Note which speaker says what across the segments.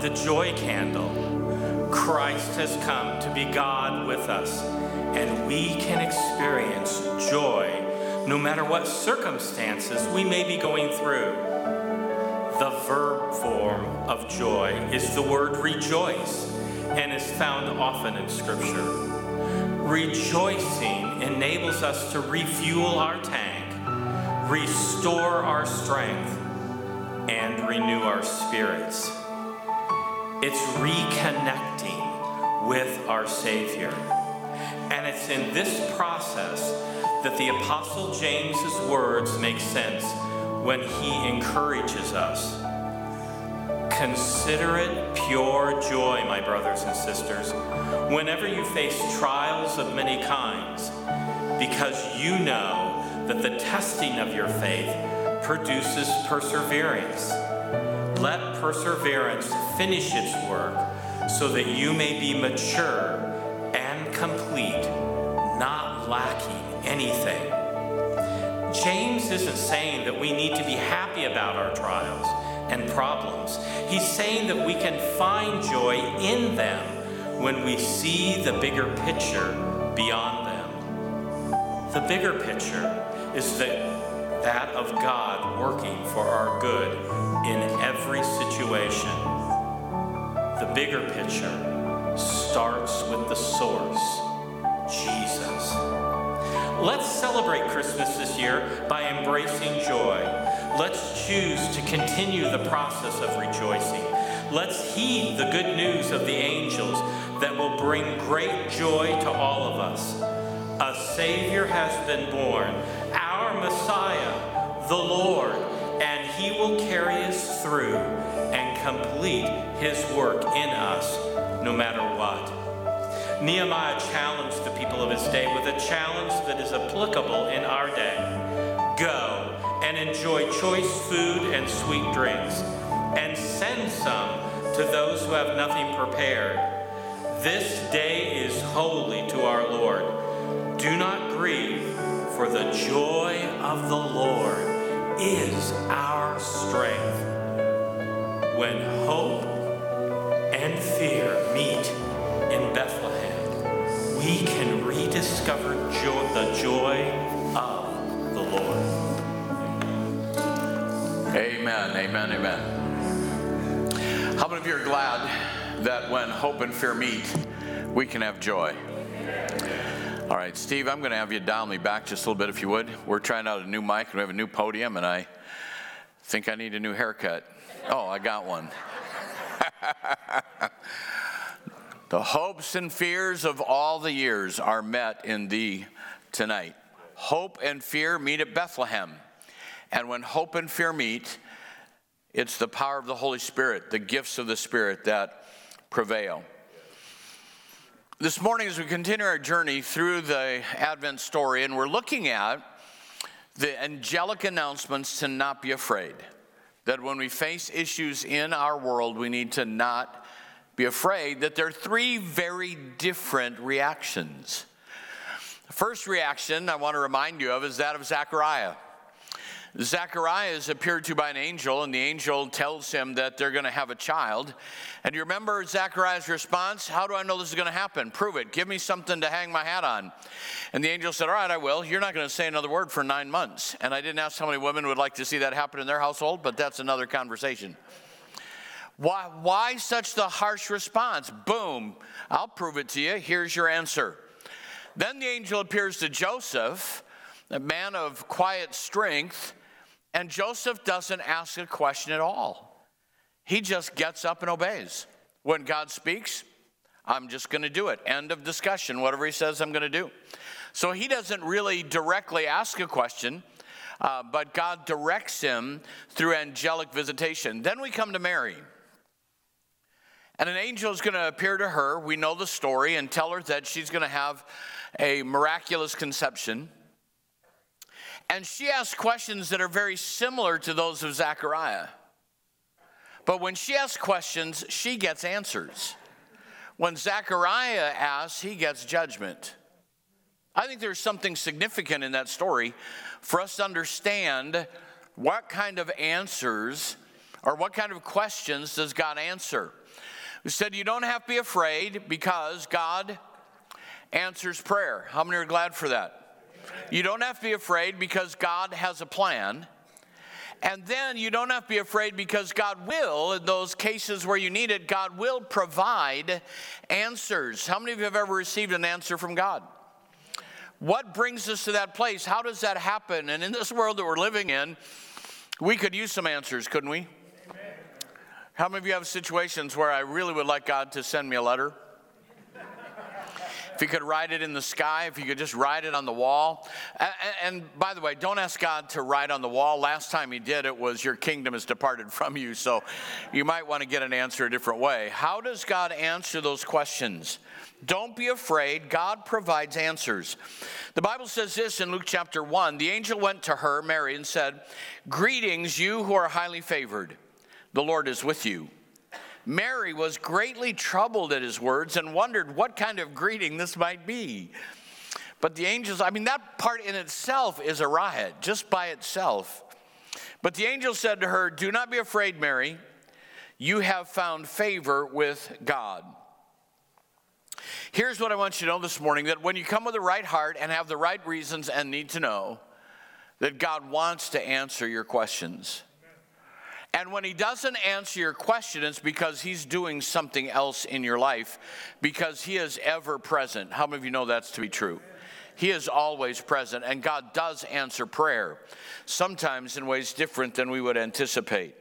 Speaker 1: the joy
Speaker 2: candle. Christ has come to be God with us, and we can experience joy no matter what circumstances we may be going through. The verb form of joy is the word rejoice and is found often in Scripture. Rejoicing enables us to refuel our tank, restore our strength, and renew our spirits. It's reconnecting with our Savior. And it's in this process that the Apostle James's words make sense when he encourages us. Consider it pure joy, my brothers and sisters, whenever you face trials of many kinds, because you know that the testing of your faith produces perseverance. Let perseverance finish its work so that you may be mature and complete, not lacking anything. James isn't saying that we need to be happy about our trials and problems. He's saying that we can find joy in them when we see the bigger picture beyond them. The bigger picture is that, that of God working for our good in every situation. The bigger picture starts with the source, Jesus. Let's celebrate Christmas this year by embracing joy. Let's choose to continue the process of rejoicing. Let's heed the good news of the angels that will bring great joy to all of us. A Savior has been born, our Messiah, the Lord, and He will carry us through and complete His work in us no matter what. Nehemiah challenged the people of his day with a challenge that is applicable in our day. Go and enjoy choice food and sweet drinks, and send some to those who have nothing prepared. This day is holy to our Lord. Do not grieve, for the joy of the Lord is our strength. When hope and fear meet in Bethlehem, we can rediscover joy, the joy of the Lord.
Speaker 3: Amen, amen, amen. How many of you are glad that when hope and fear meet, we can have joy? All right, Steve, I'm going to have you dial me back just a little bit if you would. We're trying out a new mic and we have a new podium, and I think I need a new haircut. Oh, I got one. The hopes and fears of all the years are met in thee tonight. Hope and fear meet at Bethlehem. And when hope and fear meet, it's the power of the Holy Spirit, the gifts of the Spirit that prevail. This morning, as we continue our journey through the Advent story, and we're looking at the angelic announcements to not be afraid. That when we face issues in our world, we need to not be afraid that there are three very different reactions. The first reaction I want to remind you of is that of Zechariah. Zechariah is appeared to by an angel, and the angel tells him that they're going to have a child. And you remember Zechariah's response? How do I know this is going to happen? Prove it. Give me something to hang my hat on. And the angel said, All right, I will. You're not going to say another word for nine months. And I didn't ask how many women would like to see that happen in their household, but that's another conversation. Why, why such the harsh response? Boom, I'll prove it to you. Here's your answer. Then the angel appears to Joseph, a man of quiet strength, and Joseph doesn't ask a question at all. He just gets up and obeys. When God speaks, I'm just going to do it. End of discussion. Whatever he says, I'm going to do. So he doesn't really directly ask a question, uh, but God directs him through angelic visitation. Then we come to Mary. And an angel is going to appear to her. We know the story and tell her that she's going to have a miraculous conception. And she asks questions that are very similar to those of Zechariah. But when she asks questions, she gets answers. When Zechariah asks, he gets judgment. I think there's something significant in that story for us to understand what kind of answers or what kind of questions does God answer who said, You don't have to be afraid because God answers prayer. How many are glad for that? You don't have to be afraid because God has a plan. And then you don't have to be afraid because God will, in those cases where you need it, God will provide answers. How many of you have ever received an answer from God? What brings us to that place? How does that happen? And in this world that we're living in, we could use some answers, couldn't we? How many of you have situations where I really would like God to send me a letter? If you could write it in the sky, if you could just write it on the wall. And, and, by the way, don't ask God to write on the wall. Last time He did it was, Your kingdom has departed from you. So you might want to get an answer a different way. How does God answer those questions? Don't be afraid. God provides answers. The Bible says this in Luke chapter 1 The angel went to her, Mary, and said, Greetings, you who are highly favored. The Lord is with you. Mary was greatly troubled at his words and wondered what kind of greeting this might be. But the angels, I mean, that part in itself is a riot, just by itself. But the angel said to her, Do not be afraid, Mary. You have found favor with God. Here's what I want you to know this morning that when you come with the right heart and have the right reasons and need to know, that God wants to answer your questions. And when he doesn't answer your question, it's because he's doing something else in your life because he is ever present. How many of you know that's to be true? He is always present, and God does answer prayer, sometimes in ways different than we would anticipate.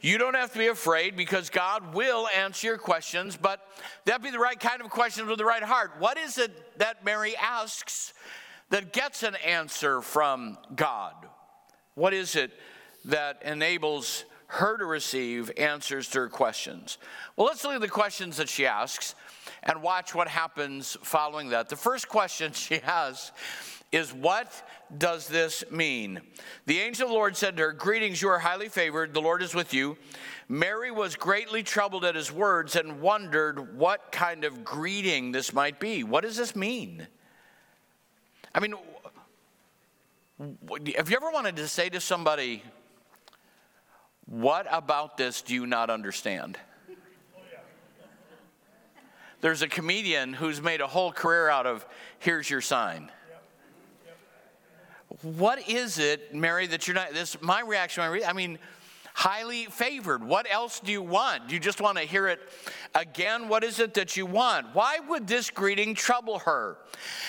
Speaker 3: You don't have to be afraid because God will answer your questions, but that be the right kind of questions with the right heart. What is it that Mary asks that gets an answer from God? What is it that enables her to receive answers to her questions. Well, let's look at the questions that she asks and watch what happens following that. The first question she has is What does this mean? The angel of the Lord said to her, Greetings, you are highly favored, the Lord is with you. Mary was greatly troubled at his words and wondered what kind of greeting this might be. What does this mean? I mean, have you ever wanted to say to somebody, what about this do you not understand? There's a comedian who's made a whole career out of here's your sign. What is it, Mary, that you're not? This my reaction. I mean, highly favored. What else do you want? Do you just want to hear it again? What is it that you want? Why would this greeting trouble her?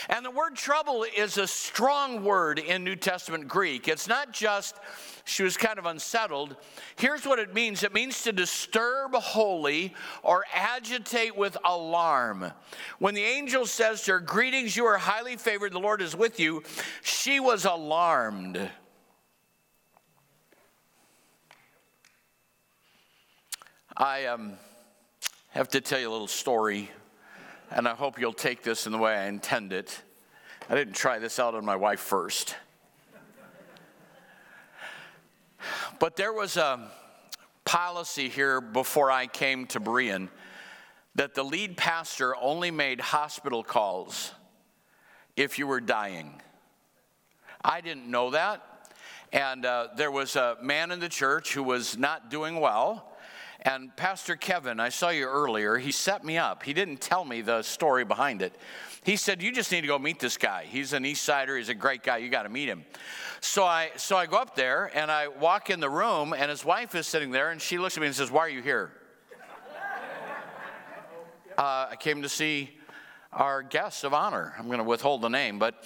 Speaker 3: And the word trouble is a strong word in New Testament Greek. It's not just she was kind of unsettled. Here's what it means it means to disturb wholly or agitate with alarm. When the angel says to her, Greetings, you are highly favored, the Lord is with you, she was alarmed. I um, have to tell you a little story, and I hope you'll take this in the way I intend it. I didn't try this out on my wife first. But there was a policy here before I came to Berean that the lead pastor only made hospital calls if you were dying. I didn't know that. And uh, there was a man in the church who was not doing well. And Pastor Kevin, I saw you earlier, he set me up. He didn't tell me the story behind it. He said, You just need to go meet this guy. He's an East Sider, he's a great guy, you got to meet him. So I, so I go up there and I walk in the room, and his wife is sitting there, and she looks at me and says, Why are you here? Uh, I came to see our guest of honor. I'm going to withhold the name, but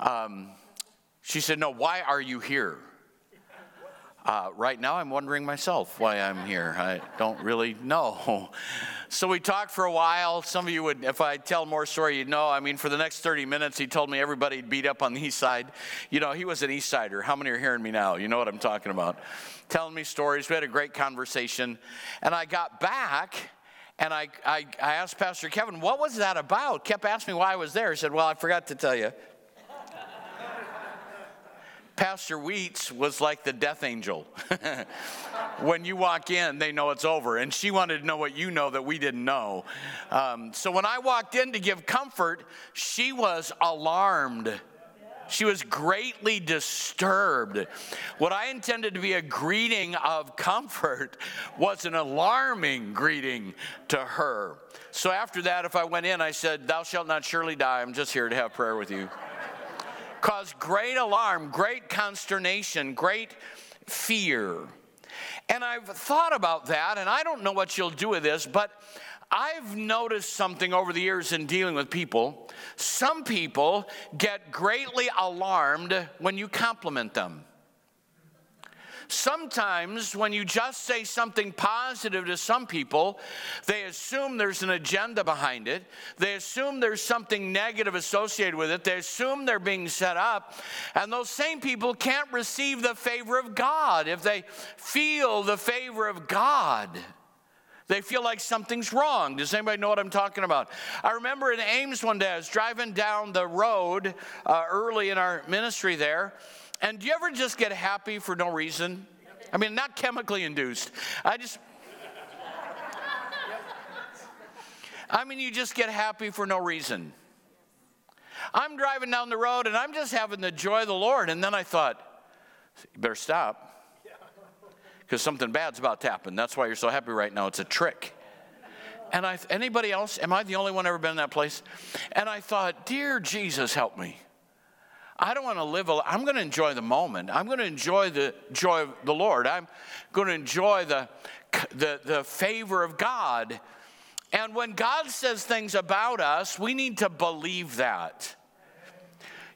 Speaker 3: um, she said, No, why are you here? Uh, right now, I'm wondering myself why I'm here. I don't really know. So we talked for a while. Some of you would, if I tell more story, you'd know. I mean, for the next 30 minutes, he told me everybody beat up on the east side. You know, he was an east sider. How many are hearing me now? You know what I'm talking about. Telling me stories. We had a great conversation. And I got back. And I, I, I asked Pastor Kevin, what was that about? Kept asking me why I was there. He said, Well, I forgot to tell you. Pastor Wheats was like the death angel. when you walk in, they know it's over. And she wanted to know what you know that we didn't know. Um, so when I walked in to give comfort, she was alarmed. She was greatly disturbed. What I intended to be a greeting of comfort was an alarming greeting to her. So after that, if I went in, I said, Thou shalt not surely die. I'm just here to have prayer with you caused great alarm, great consternation, great fear. And I've thought about that, and I don't know what you'll do with this, but I've noticed something over the years in dealing with people. Some people get greatly alarmed when you compliment them. Sometimes when you just say something positive to some people, they assume there's an agenda behind it. They assume there's something negative associated with it. They assume they're being set up. And those same people can't receive the favor of God if they feel the favor of God. They feel like something's wrong. Does anybody know what I'm talking about? I remember in Ames one day, I was driving down the road uh, early in our ministry there. And do you ever just get happy for no reason? I mean, not chemically induced. I just. I mean, you just get happy for no reason. I'm driving down the road and I'm just having the joy of the Lord. And then I thought, you better stop because something bad's about to happen. That's why you're so happy right now. It's a trick. And I, anybody else? Am I the only one ever been in that place? And I thought, dear Jesus, help me. I don't want to live. A, I'm going to enjoy the moment. I'm going to enjoy the joy of the Lord. I'm going to enjoy the, the, the favor of God. And when God says things about us, we need to believe that.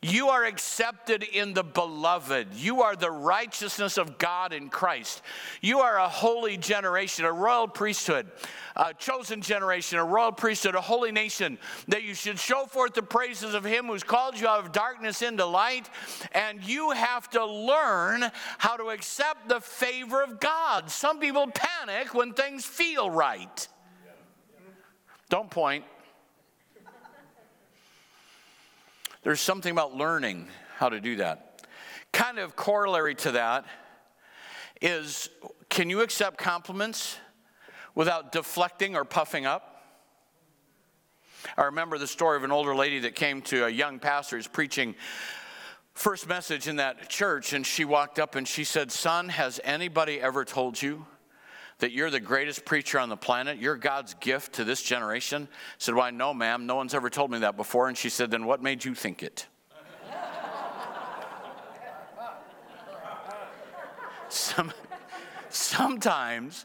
Speaker 3: You are accepted in the beloved. You are the righteousness of God in Christ. You are a holy generation, a royal priesthood, a chosen generation, a royal priesthood, a holy nation, that you should show forth the praises of Him who's called you out of darkness into light. And you have to learn how to accept the favor of God. Some people panic when things feel right. Don't point. There's something about learning how to do that. Kind of corollary to that is can you accept compliments without deflecting or puffing up? I remember the story of an older lady that came to a young pastor who's preaching first message in that church and she walked up and she said, "Son, has anybody ever told you that you're the greatest preacher on the planet. You're God's gift to this generation. I said, Why, no, ma'am. No one's ever told me that before. And she said, Then what made you think it? Some, sometimes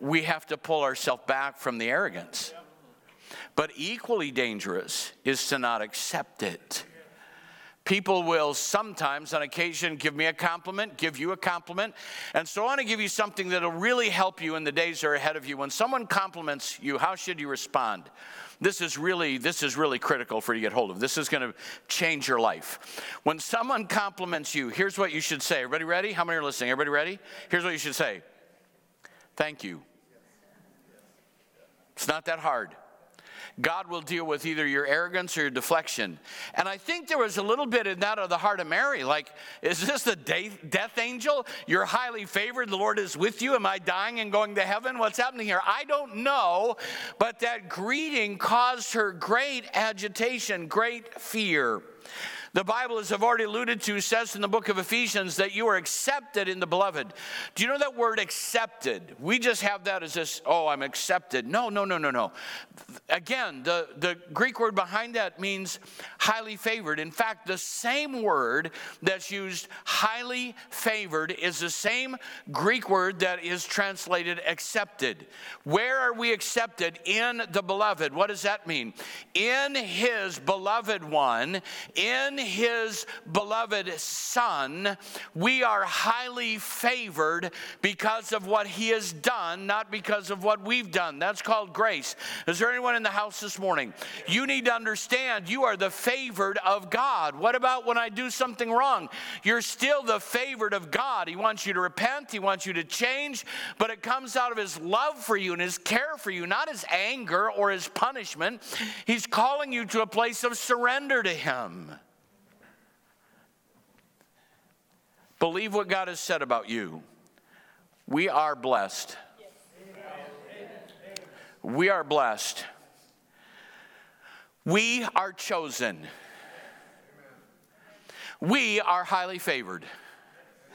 Speaker 3: we have to pull ourselves back from the arrogance. But equally dangerous is to not accept it. People will sometimes, on occasion, give me a compliment, give you a compliment. And so I want to give you something that'll really help you in the days that are ahead of you. When someone compliments you, how should you respond? This is really, this is really critical for you to get hold of. This is going to change your life. When someone compliments you, here's what you should say. Everybody ready? How many are listening? Everybody ready? Here's what you should say. Thank you. It's not that hard. God will deal with either your arrogance or your deflection. And I think there was a little bit in that of the heart of Mary. Like, is this the death angel? You're highly favored. The Lord is with you. Am I dying and going to heaven? What's happening here? I don't know. But that greeting caused her great agitation, great fear. The Bible, as I've already alluded to, says in the book of Ephesians that you are accepted in the beloved. Do you know that word accepted? We just have that as this, oh, I'm accepted. No, no, no, no, no. Again, the, the Greek word behind that means highly favored. In fact, the same word that's used highly favored is the same Greek word that is translated accepted. Where are we accepted? In the beloved. What does that mean? In his beloved one, in his beloved Son, we are highly favored because of what he has done, not because of what we've done. That's called grace. Is there anyone in the house this morning? You need to understand you are the favored of God. What about when I do something wrong? You're still the favored of God. He wants you to repent, He wants you to change, but it comes out of His love for you and His care for you, not His anger or His punishment. He's calling you to a place of surrender to Him. Believe what God has said about you. We are blessed. We are blessed. We are chosen. We are highly favored.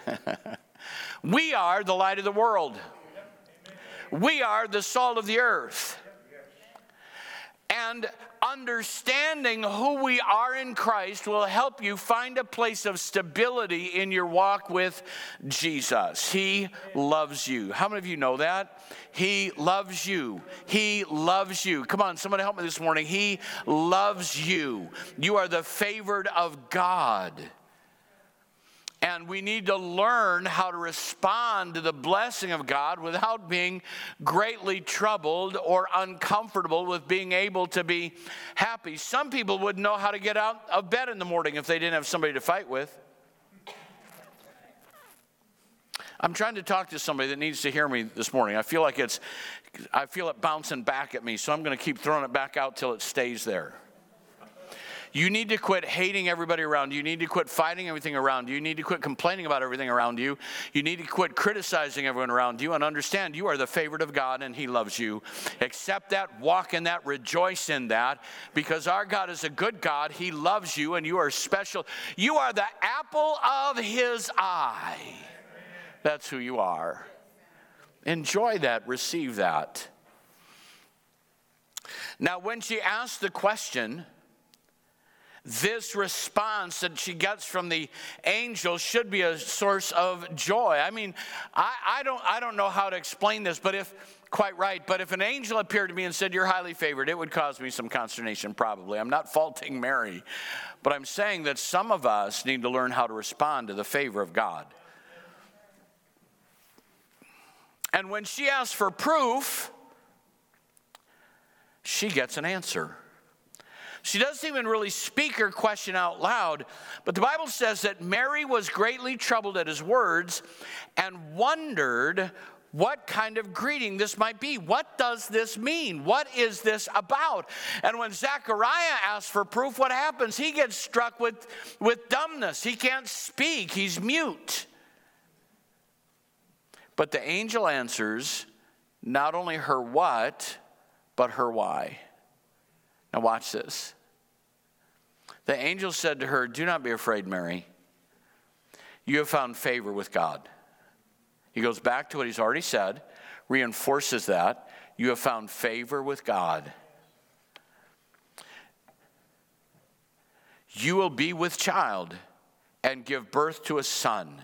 Speaker 3: we are the light of the world. We are the salt of the earth. And understanding who we are in Christ will help you find a place of stability in your walk with Jesus. He loves you. How many of you know that? He loves you. He loves you. Come on, somebody help me this morning. He loves you. You are the favored of God. And we need to learn how to respond to the blessing of God without being greatly troubled or uncomfortable with being able to be happy. Some people wouldn't know how to get out of bed in the morning if they didn't have somebody to fight with. I'm trying to talk to somebody that needs to hear me this morning. I feel like it's, I feel it bouncing back at me, so I'm going to keep throwing it back out till it stays there. You need to quit hating everybody around you. You need to quit fighting everything around you. You need to quit complaining about everything around you. You need to quit criticizing everyone around you and understand you are the favorite of God and He loves you. Accept that, walk in that, rejoice in that, because our God is a good God. He loves you and you are special. You are the apple of His eye. That's who you are. Enjoy that, receive that. Now, when she asked the question, this response that she gets from the angel should be a source of joy. I mean, I, I, don't, I don't know how to explain this, but if, quite right, but if an angel appeared to me and said, You're highly favored, it would cause me some consternation, probably. I'm not faulting Mary, but I'm saying that some of us need to learn how to respond to the favor of God. And when she asks for proof, she gets an answer. She doesn't even really speak her question out loud, but the Bible says that Mary was greatly troubled at his words and wondered what kind of greeting this might be. What does this mean? What is this about? And when Zechariah asks for proof, what happens? He gets struck with, with dumbness. He can't speak, he's mute. But the angel answers not only her what, but her why. Now, watch this. The angel said to her, Do not be afraid, Mary. You have found favor with God. He goes back to what he's already said, reinforces that. You have found favor with God. You will be with child and give birth to a son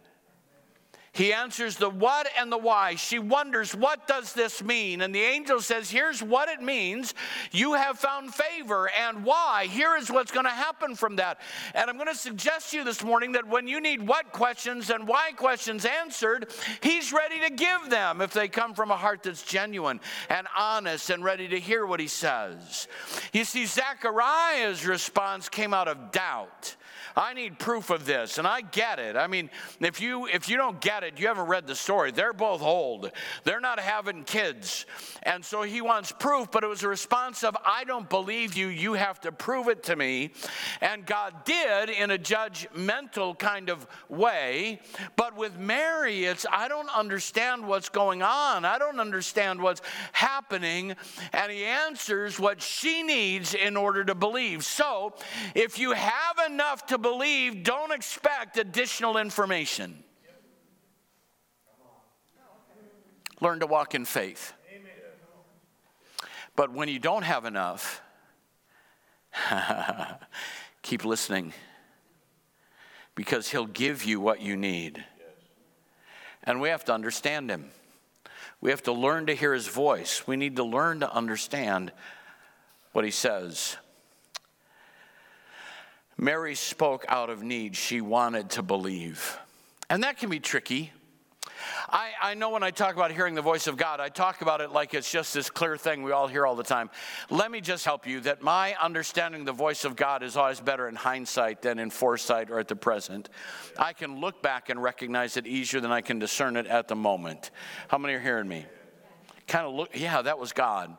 Speaker 3: He answers the what and the why. She wonders, what does this mean? And the angel says, here's what it means. You have found favor. And why? Here is what's going to happen from that. And I'm going to suggest to you this morning that when you need what questions and why questions answered, he's ready to give them if they come from a heart that's genuine and honest and ready to hear what he says. You see, Zechariah's response came out of doubt. I need proof of this, and I get it. I mean, if you if you don't get it, you haven't read the story. They're both old. They're not having kids. And so he wants proof, but it was a response of, I don't believe you. You have to prove it to me. And God did in a judgmental kind of way. But with Mary, it's, I don't understand what's going on. I don't understand what's happening. And he answers what she needs in order to believe. So if you have enough to believe, don't expect additional information. Learn to walk in faith. But when you don't have enough, keep listening because he'll give you what you need. And we have to understand him. We have to learn to hear his voice. We need to learn to understand what he says. Mary spoke out of need. She wanted to believe. And that can be tricky. I, I know when I talk about hearing the voice of God, I talk about it like it's just this clear thing we all hear all the time. Let me just help you that my understanding the voice of God is always better in hindsight than in foresight or at the present. I can look back and recognize it easier than I can discern it at the moment. How many are hearing me? Kind of look, yeah, that was God.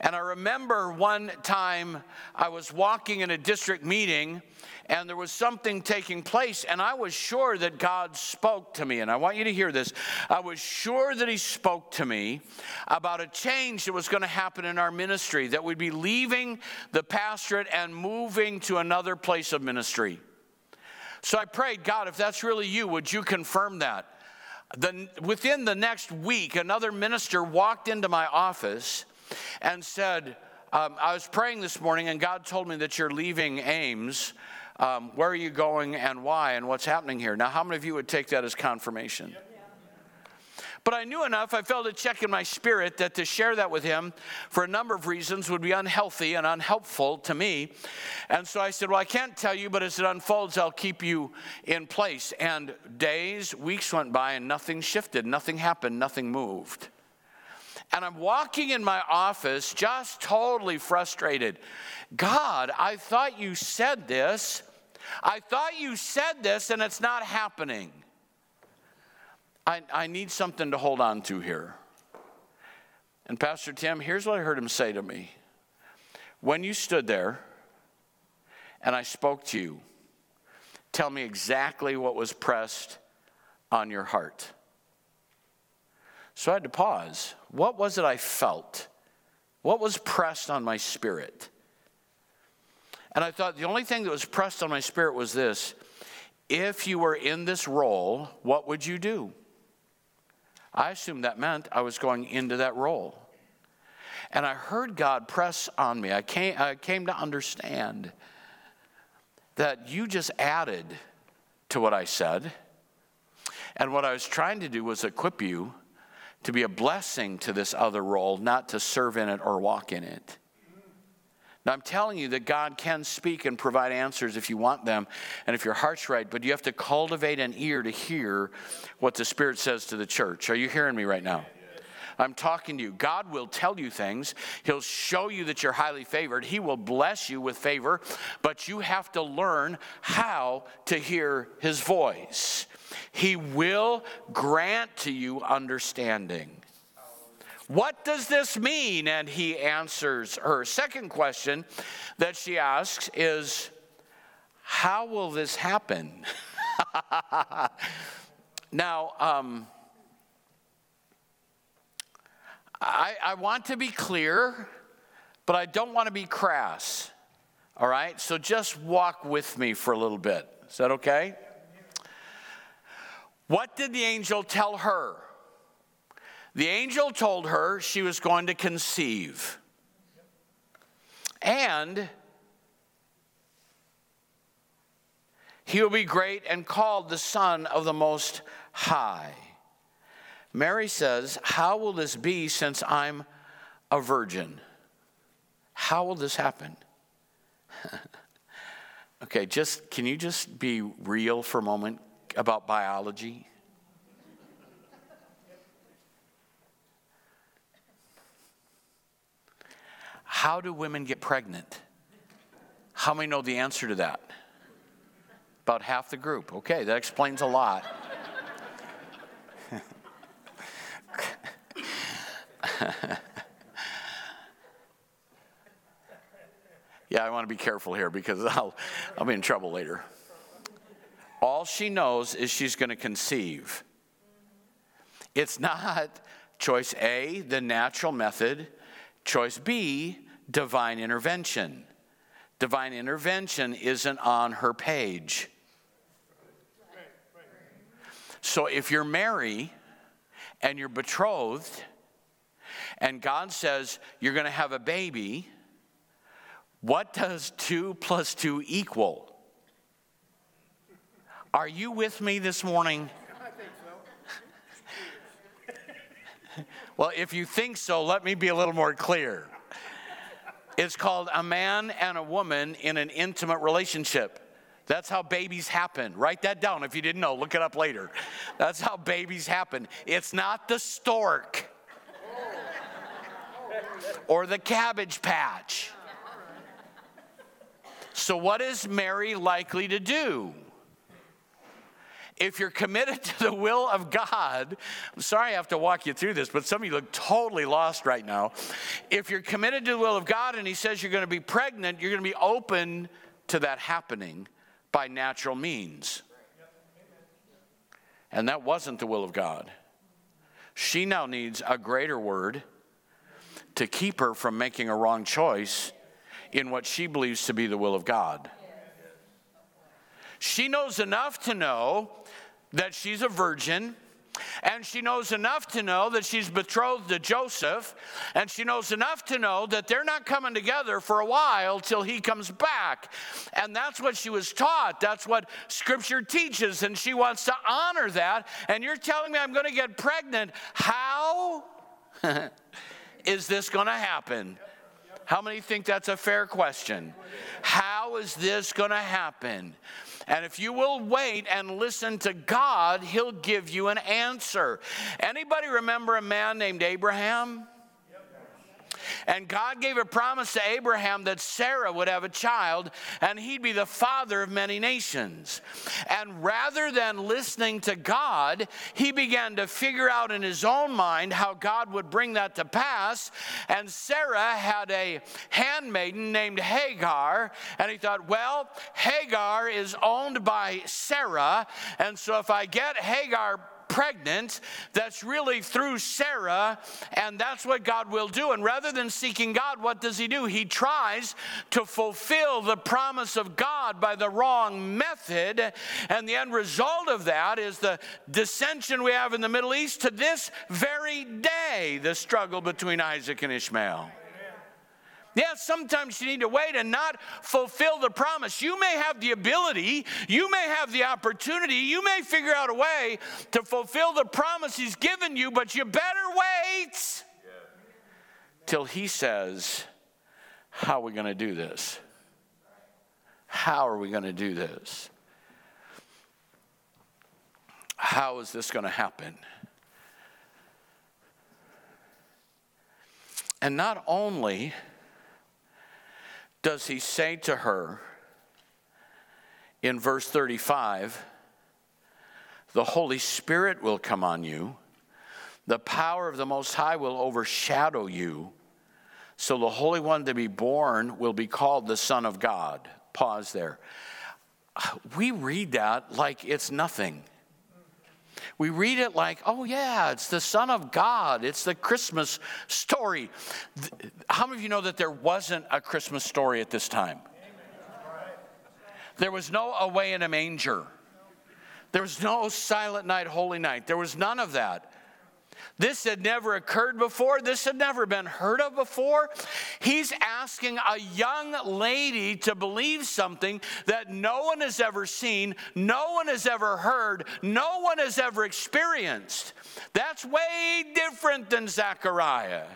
Speaker 3: And I remember one time I was walking in a district meeting and there was something taking place, and I was sure that God spoke to me. And I want you to hear this. I was sure that He spoke to me about a change that was going to happen in our ministry, that we'd be leaving the pastorate and moving to another place of ministry. So I prayed, God, if that's really you, would you confirm that? The, within the next week, another minister walked into my office and said, um, I was praying this morning, and God told me that you're leaving Ames. Um, where are you going and why, and what's happening here? Now, how many of you would take that as confirmation? But I knew enough, I felt a check in my spirit that to share that with him for a number of reasons would be unhealthy and unhelpful to me. And so I said, Well, I can't tell you, but as it unfolds, I'll keep you in place. And days, weeks went by, and nothing shifted, nothing happened, nothing moved. And I'm walking in my office just totally frustrated. God, I thought you said this. I thought you said this, and it's not happening. I, I need something to hold on to here. And Pastor Tim, here's what I heard him say to me. When you stood there and I spoke to you, tell me exactly what was pressed on your heart. So I had to pause. What was it I felt? What was pressed on my spirit? And I thought the only thing that was pressed on my spirit was this if you were in this role, what would you do? I assumed that meant I was going into that role. And I heard God press on me. I came, I came to understand that you just added to what I said. And what I was trying to do was equip you to be a blessing to this other role, not to serve in it or walk in it. Now, I'm telling you that God can speak and provide answers if you want them and if your heart's right, but you have to cultivate an ear to hear what the Spirit says to the church. Are you hearing me right now? I'm talking to you. God will tell you things. He'll show you that you're highly favored. He will bless you with favor, but you have to learn how to hear His voice. He will grant to you understanding. What does this mean? And he answers her second question that she asks is, How will this happen? now, um, I, I want to be clear, but I don't want to be crass. All right? So just walk with me for a little bit. Is that okay? What did the angel tell her? The angel told her she was going to conceive. And he will be great and called the Son of the Most High. Mary says, How will this be since I'm a virgin? How will this happen? okay, just can you just be real for a moment about biology? How do women get pregnant? How many know the answer to that? About half the group. Okay, that explains a lot. yeah, I want to be careful here because I'll, I'll be in trouble later. All she knows is she's going to conceive. It's not choice A, the natural method, choice B, divine intervention. Divine intervention isn't on her page. So if you're Mary and you're betrothed, and God says you're going to have a baby, what does two plus two equal? Are you with me this morning? I think so. well, if you think so, let me be a little more clear. It's called a man and a woman in an intimate relationship. That's how babies happen. Write that down if you didn't know. Look it up later. That's how babies happen. It's not the stork or the cabbage patch. So, what is Mary likely to do? If you're committed to the will of God, I'm sorry I have to walk you through this, but some of you look totally lost right now. If you're committed to the will of God and He says you're going to be pregnant, you're going to be open to that happening by natural means. And that wasn't the will of God. She now needs a greater word to keep her from making a wrong choice in what she believes to be the will of God. She knows enough to know that she's a virgin And she knows enough to know that she's betrothed to Joseph. And she knows enough to know that they're not coming together for a while till he comes back. And that's what she was taught. That's what scripture teaches. And she wants to honor that. And you're telling me I'm going to get pregnant. How is this going to happen? How many think that's a fair question? How is this going to happen? And if you will wait and listen to God, he'll give you an answer. Anybody remember a man named Abraham? And God gave a promise to Abraham that Sarah would have a child and he'd be the father of many nations. And rather than listening to God, he began to figure out in his own mind how God would bring that to pass. And Sarah had a handmaiden named Hagar. And he thought, well, Hagar is owned by Sarah. And so if I get Hagar pregnant that's really through Sarah, and that's what God will do. And rather than seeking God, what does He do? He tries to fulfill the promise of God by the wrong method, and the end result of that is the dissension we have in the Middle East to this very day, the struggle between Isaac and Ishmael. Yeah, sometimes you need to wait and not fulfill the promise. You may have the ability, you may have the opportunity, you may figure out a way to fulfill the promise He's given you, but you better wait till He says, How are we going to do this? How are we going to do this? How is this going to happen? And not only does he say to her in verse 35 the Holy Spirit will come on you, the power of the Most High will overshadow you. So the Holy One to be born will be called the Son of God. Pause there. We read that like it's nothing. We read it like, oh, yeah, it's the Son of God. It's the Christmas story. How many of you know that there wasn't a Christmas story at this time? There was no away in a manger. There was no silent night, holy night. There was none of that. This had never occurred before. This had never been heard of before. He's asking a young lady to believe something that no one has ever seen, no one has ever heard, no one has ever experienced. That's way different than Zechariah.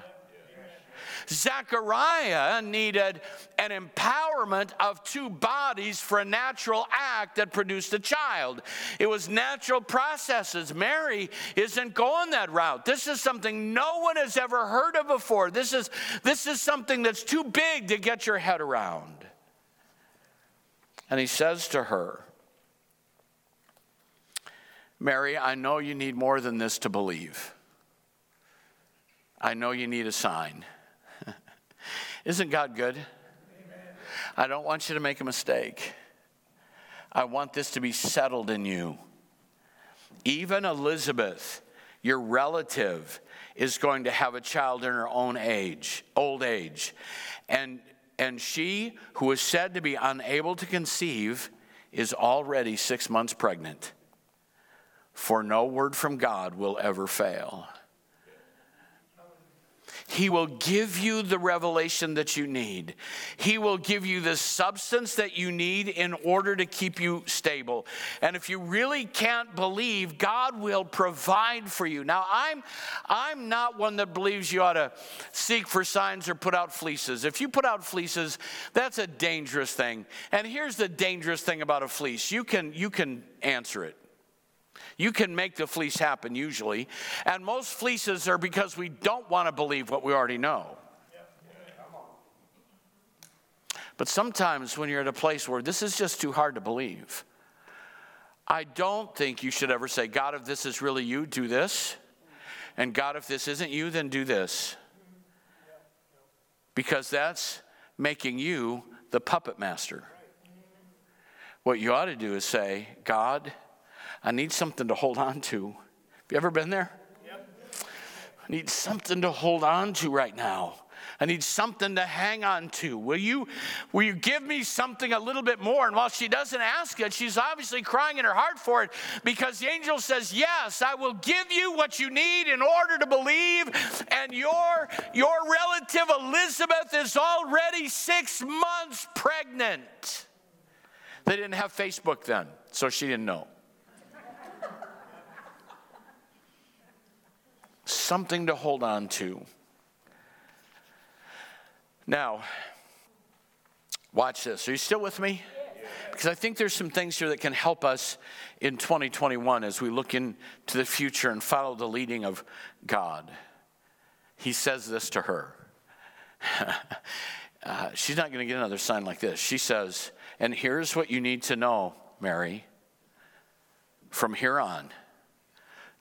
Speaker 3: Zechariah needed an empowerment of two bodies for a natural act that produced a child. It was natural processes. Mary isn't going that route. This is something no one has ever heard of before. This is, this is something that's too big to get your head around. And he says to her, Mary, I know you need more than this to believe. I know you need a sign. Isn't God good? Amen. I don't want you to make a mistake. I want this to be settled in you. Even Elizabeth, your relative, is going to have a child in her own age, old age. And, and she, who is said to be unable to conceive, is already six months pregnant. For no word from God will ever fail. He will give you the revelation that you need. He will give you the substance that you need in order to keep you stable. And if you really can't believe, God will provide for you. Now, I'm, I'm not one that believes you ought to seek for signs or put out fleeces. If you put out fleeces, that's a dangerous thing. And here's the dangerous thing about a fleece you can, you can answer it. You can make the fleece happen usually. And most fleeces are because we don't want to believe what we already know. But sometimes when you're at a place where this is just too hard to believe, I don't think you should ever say, God, if this is really you, do this. And God, if this isn't you, then do this. Because that's making you the puppet master. What you ought to do is say, God, I need something to hold on to. Have you ever been there? Yep. I need something to hold on to right now. I need something to hang on to. Will you, will you give me something a little bit more? And while she doesn't ask it, she's obviously crying in her heart for it because the angel says, Yes, I will give you what you need in order to believe. And your, your relative Elizabeth is already six months pregnant. They didn't have Facebook then, so she didn't know. Something to hold on to. Now, watch this. Are you still with me? Because I think there's some things here that can help us in 2021 as we look into the future and follow the leading of God. He says this to her. uh, she's not going to get another sign like this. She says, And here's what you need to know, Mary. From here on,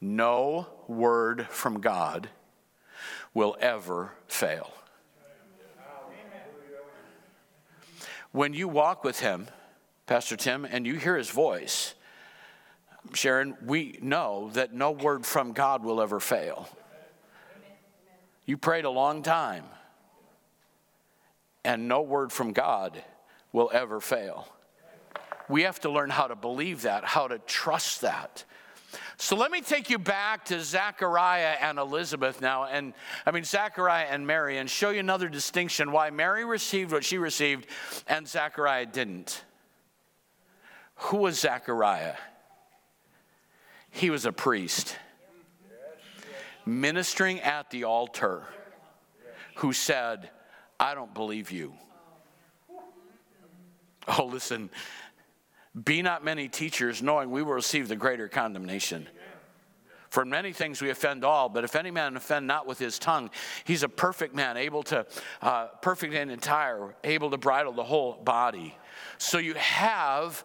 Speaker 3: no word from God will ever fail. When you walk with Him, Pastor Tim, and you hear His voice, Sharon, we know that no word from God will ever fail. You prayed a long time, and no word from God will ever fail. We have to learn how to believe that, how to trust that. So let me take you back to Zachariah and Elizabeth now, and I mean, Zachariah and Mary, and show you another distinction why Mary received what she received and Zachariah didn't. Who was Zachariah? He was a priest ministering at the altar who said, I don't believe you. Oh, listen, be not many teachers, knowing we will receive the greater condemnation. For many things we offend all, but if any man offend not with his tongue, he's a perfect man, able to, uh, perfect and entire, able to bridle the whole body. So you have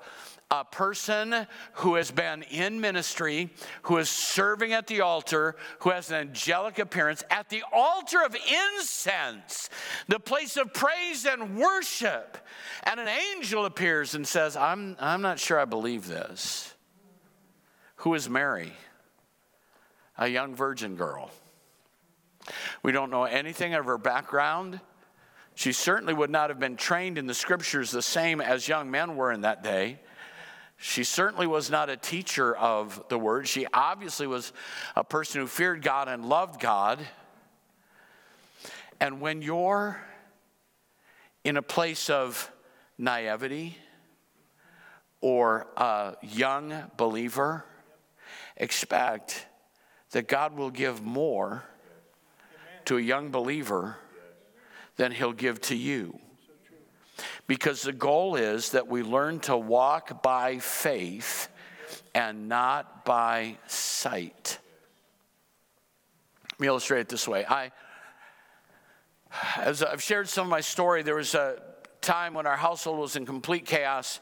Speaker 3: a person who has been in ministry, who is serving at the altar, who has an angelic appearance at the altar of incense, the place of praise and worship. And an angel appears and says, I'm, I'm not sure I believe this. Who is Mary? A young virgin girl. We don't know anything of her background. She certainly would not have been trained in the scriptures the same as young men were in that day. She certainly was not a teacher of the word. She obviously was a person who feared God and loved God. And when you're in a place of naivety or a young believer, expect that God will give more to a young believer than he'll give to you. Because the goal is that we learn to walk by faith and not by sight. Let me illustrate it this way. I, as I've shared some of my story, there was a time when our household was in complete chaos,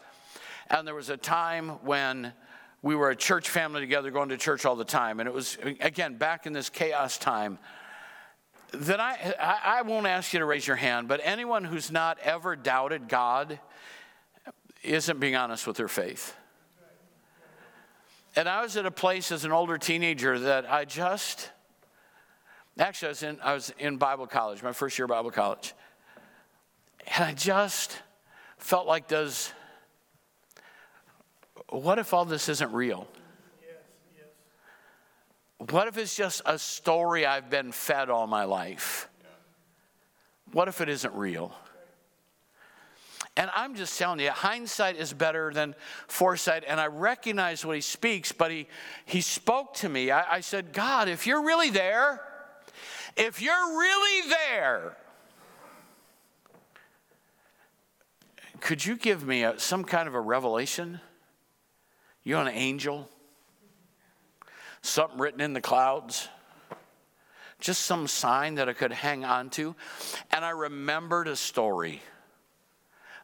Speaker 3: and there was a time when we were a church family together, going to church all the time. And it was, again, back in this chaos time that I, I won't ask you to raise your hand, but anyone who's not ever doubted God isn't being honest with their faith. And I was at a place as an older teenager that I just, actually, I was in, I was in Bible college, my first year of Bible college. And I just felt like, does, what if all this isn't real? What if it's just a story I've been fed all my life? What if it isn't real? And I'm just telling you, hindsight is better than foresight. And I recognize what he speaks, but he, he spoke to me. I, I said, God, if you're really there, if you're really there, could you give me a, some kind of a revelation? You're an angel? Something written in the clouds, just some sign that I could hang on to. And I remembered a story.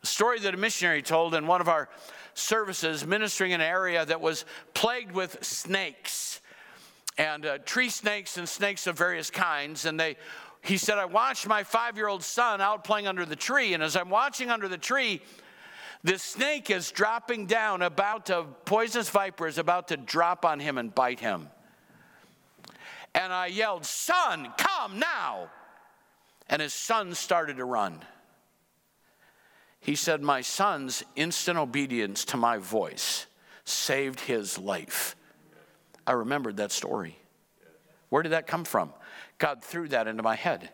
Speaker 3: A story that a missionary told in one of our services, ministering in an area that was plagued with snakes and uh, tree snakes and snakes of various kinds. And they, he said, I watched my five year old son out playing under the tree. And as I'm watching under the tree, this snake is dropping down, about to, poisonous viper is about to drop on him and bite him. And I yelled, Son, come now. and his son started to run. He said, My son's instant obedience to my voice saved his life. I remembered that story. Where did that come from? God threw that into my head.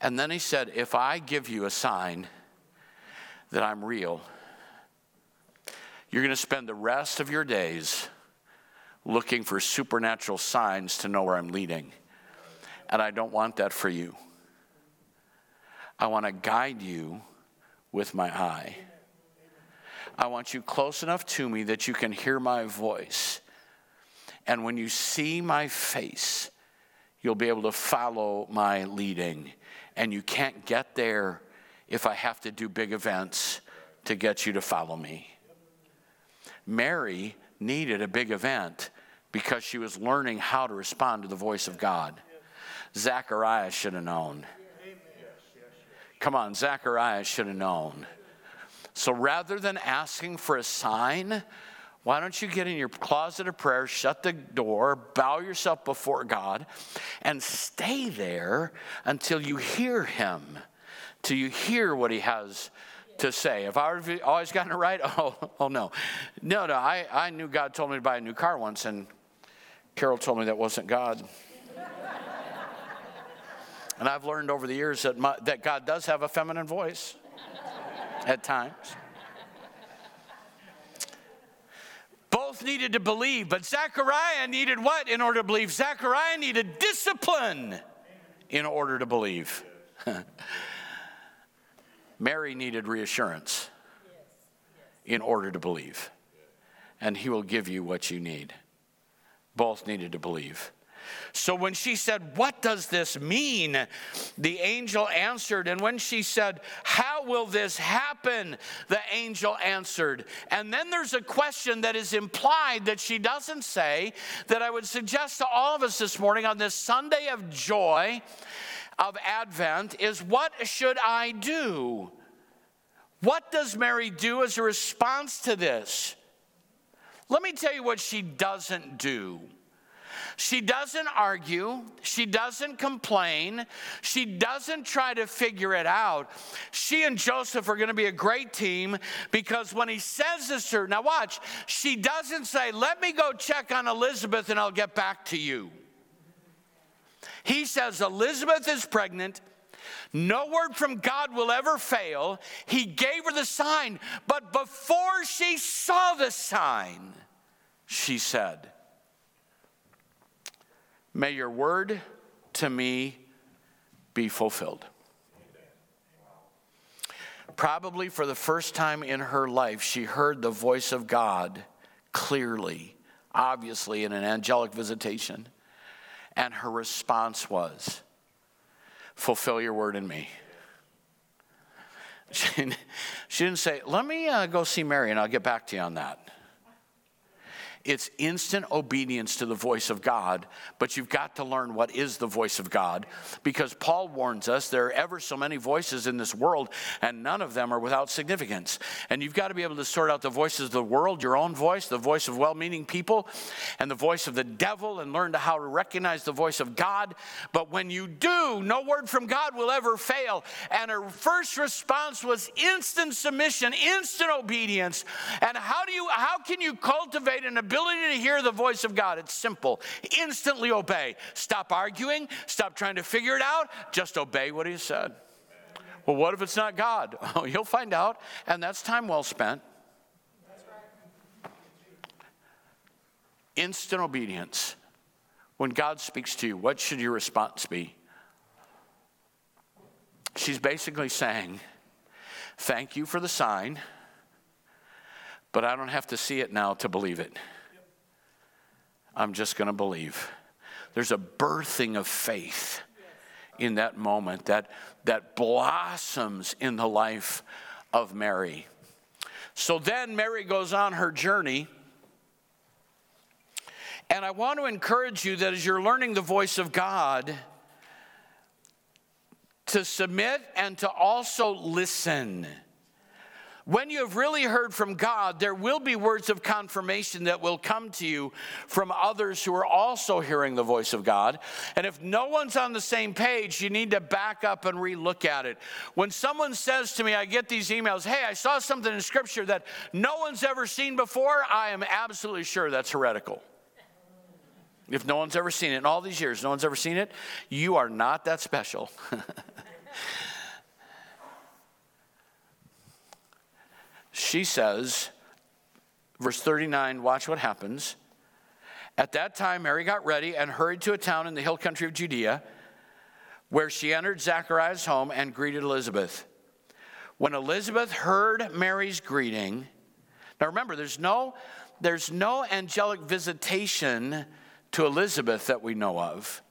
Speaker 3: And then he said, If I give you a sign that I'm real, you're going to spend the rest of your days looking for supernatural signs to know where I'm leading. And I don't want that for you. I want to guide you with my eye. I want you close enough to me that you can hear my voice. And when you see my face, you'll be able to follow my leading. And you can't get there if I have to do big events to get you to follow me. Mary needed a big event because she was learning how to respond to the voice of God. Zachariah should have known. Come on, Zachariah should have known. So rather than asking for a sign, why don't you get in your closet of prayer, shut the door, bow yourself before God, and stay there until you hear Him, till you hear what He has to say. Have I always gotten it right? Oh, oh no. No, no. I, I knew God told me to buy a new car once, and Carol told me that wasn't God. and I've learned over the years that, my, that God does have a feminine voice at times. Both needed to believe, but Zechariah needed what in order to believe? Zechariah needed discipline in order to believe. Mary needed reassurance in order to believe, and He will give you what you need. Both needed to believe. So when she said, What does this mean? The angel answered. And when she said, How will this happen? The angel answered. And then there's a question that is implied that she doesn't say that I would suggest to all of us this morning on this Sunday of joy of Advent is what should I do? What does Mary do as a response to this? Let me tell you what she doesn't do. She doesn't argue. She doesn't complain. She doesn't try to figure it out. She and Joseph are going to be a great team because when he says this to her, now watch, she doesn't say, Let me go check on Elizabeth and I'll get back to you. He says, Elizabeth is pregnant. No word from God will ever fail. He gave her the sign, but before she saw the sign, she said, May your word to me be fulfilled. Probably for the first time in her life, she heard the voice of God clearly, obviously, in an angelic visitation. And her response was, Fulfill your word in me. She, she didn't say, Let me uh, go see Mary and I'll get back to you on that. It's instant obedience to the voice of God, but you've got to learn what is the voice of God because Paul warns us there are ever so many voices in this world, and none of them are without significance. And you've got to be able to sort out the voices of the world, your own voice, the voice of well meaning people, and the voice of the devil, and learn to how to recognize the voice of God. But when you do, no word from God will ever fail. And her first response was instant submission, instant obedience. And how do you how can you cultivate an ability to hear the voice of God. It's simple. Instantly obey. Stop arguing. Stop trying to figure it out. Just obey what He said. Well, what if it's not God? Oh, you'll find out, and that's time well spent. Instant obedience. When God speaks to you, what should your response be? She's basically saying, Thank you for the sign, but I don't have to see it now to believe it. I'm just going to believe. There's a birthing of faith in that moment that, that blossoms in the life of Mary. So then Mary goes on her journey. And I want to encourage you that as you're learning the voice of God, to submit and to also listen. When you have really heard from God, there will be words of confirmation that will come to you from others who are also hearing the voice of God. And if no one's on the same page, you need to back up and relook at it. When someone says to me, I get these emails, hey, I saw something in Scripture that no one's ever seen before, I am absolutely sure that's heretical. If no one's ever seen it in all these years, no one's ever seen it, you are not that special. she says, verse 39, watch what happens. At that time, Mary got ready and hurried to a town in the hill country of Judea, where she entered Zachariah's home and greeted Elizabeth. When Elizabeth heard Mary's greeting, now remember, there's no, there's no angelic visitation to Elizabeth that we know of,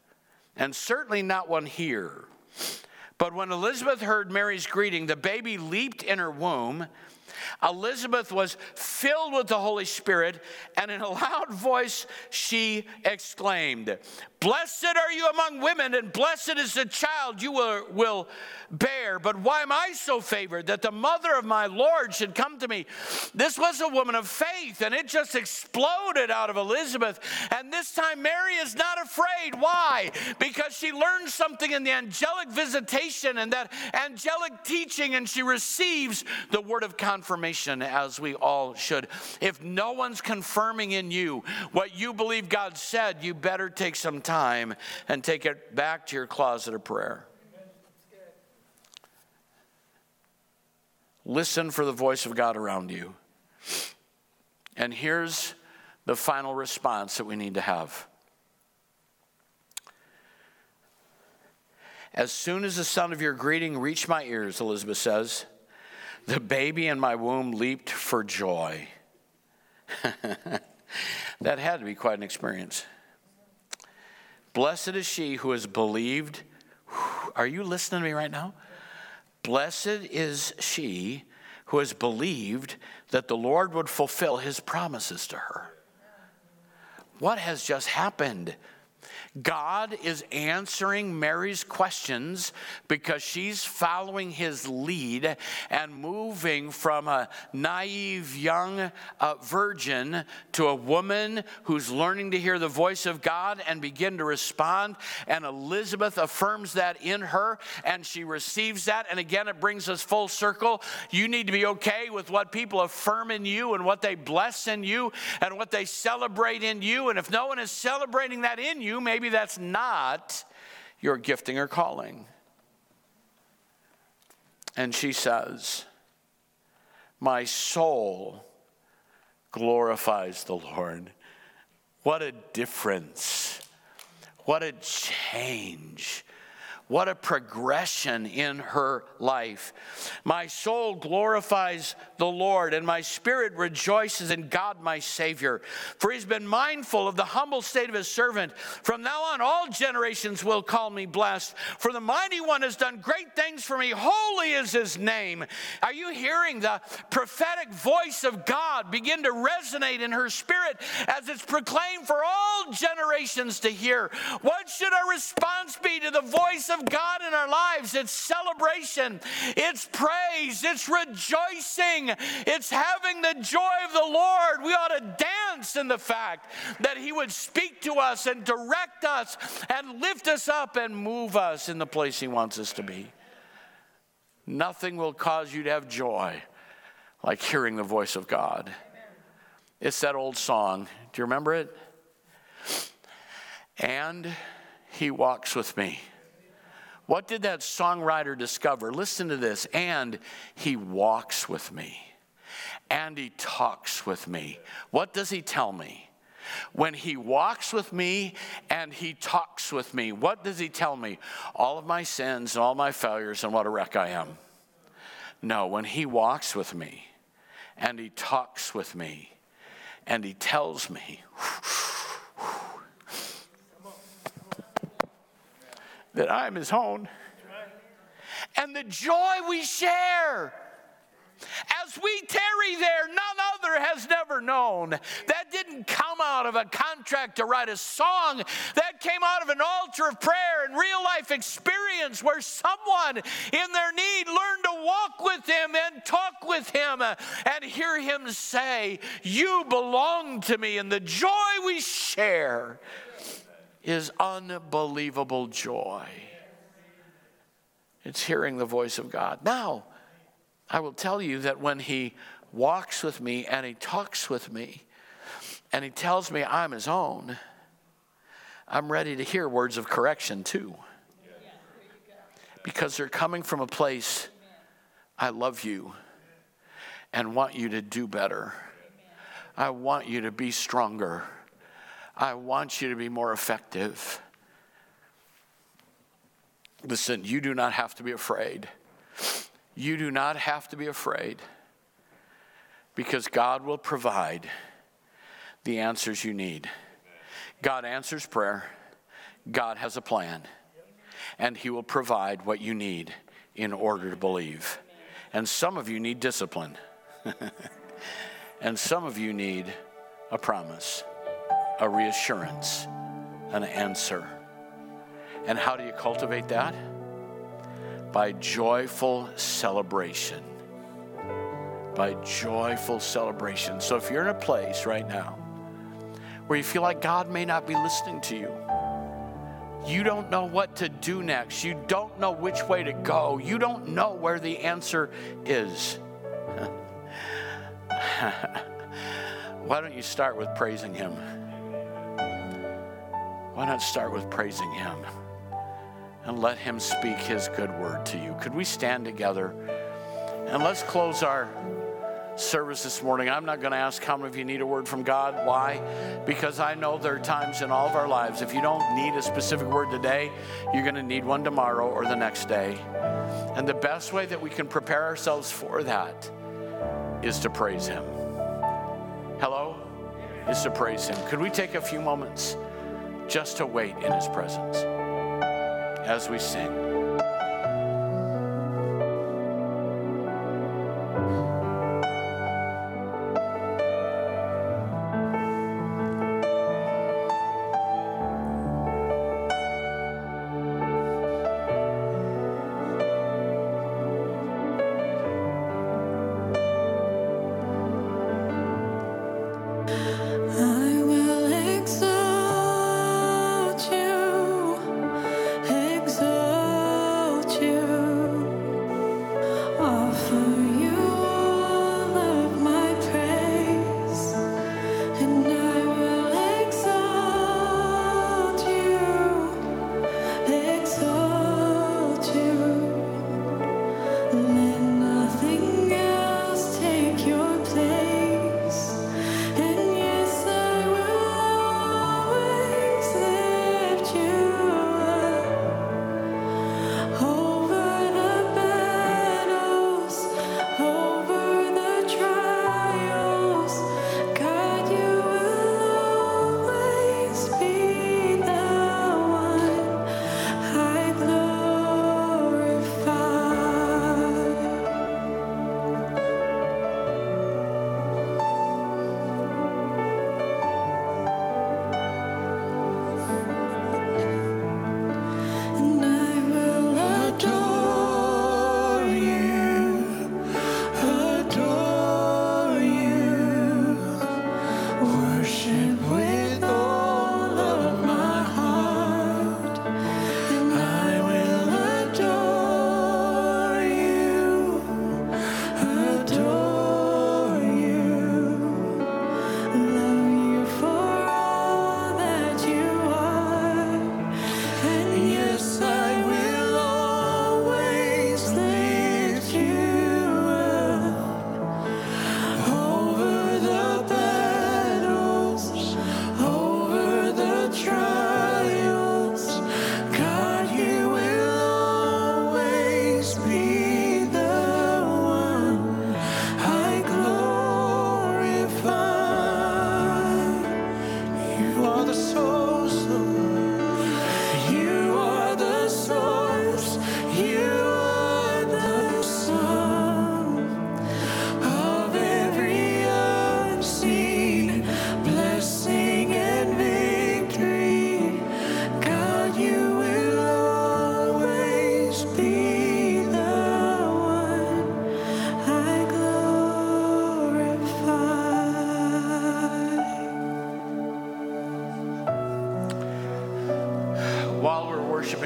Speaker 3: and certainly not one here. But when Elizabeth heard Mary's greeting, the baby leaped in her womb. Elizabeth was filled with the Holy Spirit, and in a loud voice she exclaimed, Blessed are you among women, and blessed is the child you will, will, bear. But why am I so favored that the mother of my Lord should come to me? This was a woman of faith, and it just exploded out of Elizabeth. And this time, Mary is not afraid. Why? Because she learned something in the angelic visitation and that angelic teaching, and she receives the word of confirmation, as we all should. If no one's confirming in you what you believe God said, you better take some time time and take it back to your closet of prayer. Listen for the voice of God around you. And here's the final response that we need to have. As soon as the sound of your greeting reached my ears, Elizabeth says, the baby in my womb leaped for joy. that had to be quite an experience. Blessed is she who has believed. Are you listening to me right now? Blessed is she who has believed that the Lord would fulfill his promises to her. What has just happened? God is answering Mary's questions because she's following his lead and moving from a naive young uh, virgin to a woman who's learning to hear the voice of God and begin to respond. And Elizabeth affirms that in her and she receives that. And again, it brings us full circle. You need to be okay with what people affirm in you and what they bless in you and what they celebrate in you. And if no one is celebrating that in you, maybe maybe that's not your gifting or calling. And she says, My soul glorifies the Lord. What a difference! What a change! What a progression in her life. My soul glorifies the Lord, and my spirit rejoices in God my Savior. For he's been mindful of the humble state of his servant. From now on, all generations will call me blessed. For the mighty one has done great things for me. Holy is his name. Are you hearing the prophetic voice of God begin to resonate in her spirit as it's proclaimed for all generations to hear? What should our response be to the voice of of God in our lives. It's celebration, it's praise, it's rejoicing, it's having the joy of the Lord. We ought to dance in the fact that He would speak to us and direct us and lift us up and move us in the place He wants us to be. Nothing will cause you to have joy like hearing the voice of God. It's that old song. Do you remember it? And he walks with me. What did that songwriter discover? Listen to this. And he walks with me, and he talks with me. What does he tell me? When he walks with me and he talks with me, what does he tell me? All of my sins and all my failures and what a wreck I am. No, when he walks with me and he talks with me and he tells me, that I'm his own. And the joy we share. As we tarry there, none other has never known. That didn't come out of a contract to write a song. That came out of an altar of prayer and real life experience where someone in their need learned to walk with Him and talk with Him and hear Him say, You belong to me. And the joy we share is unbelievable joy. It's hearing the voice of God. Now, I will tell you that when He walks with me and He talks with me and He tells me I'm His own, I'm ready to hear words of correction too. Because they're coming from a place, I love you and want you to do better. I want you to be stronger. I want you to be more effective. Listen, you do not have to be afraid. You do not have to be afraid because God will provide the answers you need. God answers prayer, God has a plan, and He will provide what you need in order to believe. And some of you need discipline, and some of you need a promise, a reassurance, an answer. And how do you cultivate that? By joyful celebration. By joyful celebration. So if you're in a place right now where you feel like God may not be listening to you, you don't know what to do next, you don't know which way to go, you don't know where the answer is. Why don't you start with praising Him? Why not start with praising Him? and let Him speak His good word to you. Could we stand together and let's close our service this morning? I'm not going to ask how many of you need a word from God. Why? Because I know there are times in all of our lives, if you don't need a specific word today, you're going to need one tomorrow or the next day. And the best way that we can prepare ourselves for that is to praise Him. Hello? Is to praise Him. Could we take a few moments just to wait in His presence? as we sing.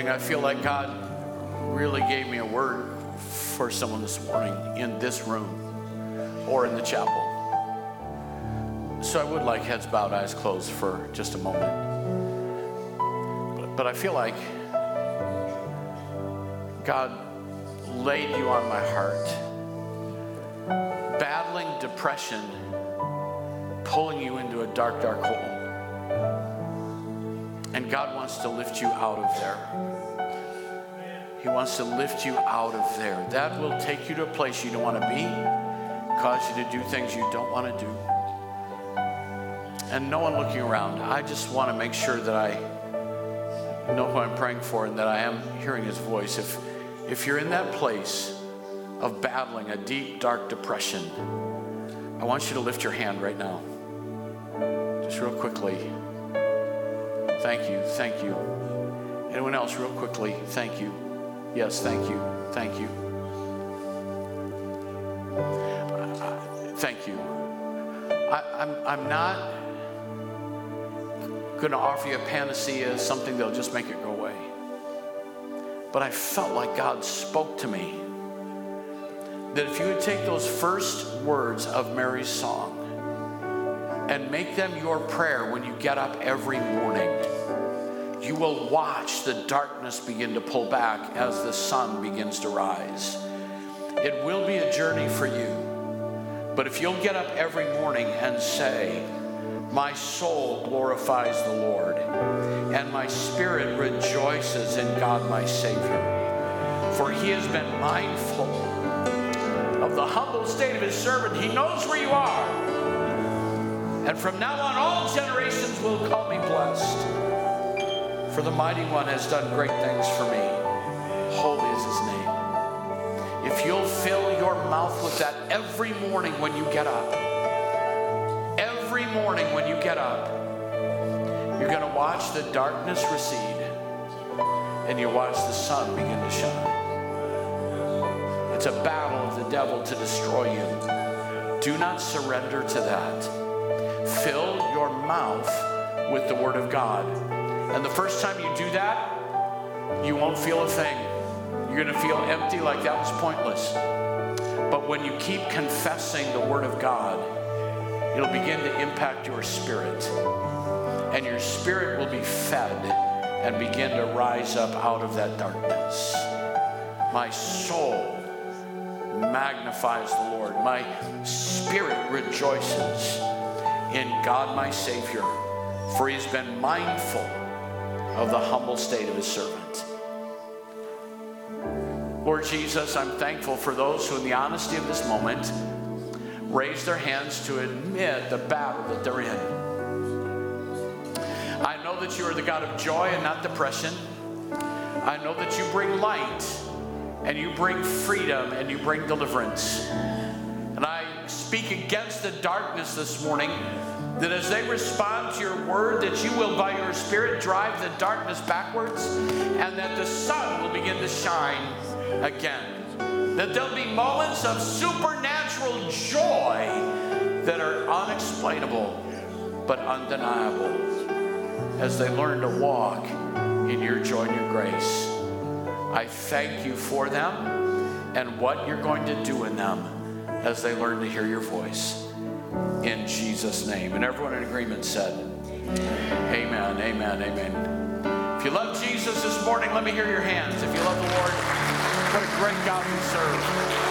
Speaker 3: Worshiping, I feel like God really gave me a word for someone this morning in this room or in the chapel. So I would like heads bowed, eyes closed for just a moment. But, but I feel like God laid you on my heart. Battling depression, pulling you into a dark, dark hole. And God wants to lift you out of there. He wants to lift you out of there. That will take you to a place you don't want to be, cause you to do things you don't want to do. And no one looking around. I just want to make sure that I know who I'm praying for and that I am hearing his voice. If, if you're in that place of battling a deep, dark depression, I want you to lift your hand right now. Just real quickly. Thank you, thank you. Anyone else, real quickly? Thank you. Yes, thank you, thank you. Thank you. I, I'm, I'm not going to offer you a panacea, something that'll just make it go away. But I felt like God spoke to me that if you would take those first words of Mary's song and make them your prayer when you get up every morning, you will watch the darkness begin to pull back as the sun begins to rise. It will be a journey for you. But if you'll get up every morning and say, My soul glorifies the Lord, and my spirit rejoices in God my Savior, for he has been mindful of the humble state of his servant. He knows where you are. And from now on, all generations will call me blessed. For the mighty one has done great things for me. Holy is his name. If you'll fill your mouth with that every morning when you get up, every morning when you get up, you're going to watch the darkness recede and you watch the sun begin to shine. It's a battle of the devil to destroy you. Do not surrender to that. Fill your mouth with the Word of God. And the first time you do that, you won't feel a thing. You're going to feel empty like that was pointless. But when you keep confessing the Word of God, it'll begin to impact your spirit. And your spirit will be fed and begin to rise up out of that darkness. My soul magnifies the Lord. My spirit rejoices in God my Savior, for he has been mindful of the humble state of his servant. Lord Jesus, I'm thankful for those who, in the honesty of this moment, raise their hands to admit the battle that they're in. I know that you are the God of joy and not depression. I know that you bring light and you bring freedom and you bring deliverance. Speak against the darkness this morning that as they respond to your word, that you will, by your spirit, drive the darkness backwards and that the sun will begin to shine again. That there'll be moments of supernatural joy that are unexplainable but undeniable as they learn to walk in your joy and your grace. I thank you for them and what you're going to do in them as they learn to hear your voice. In Jesus' name. And everyone in agreement said, Amen, amen, amen. If you love Jesus this morning, let me hear your hands. If you love the Lord, what a great God we serve.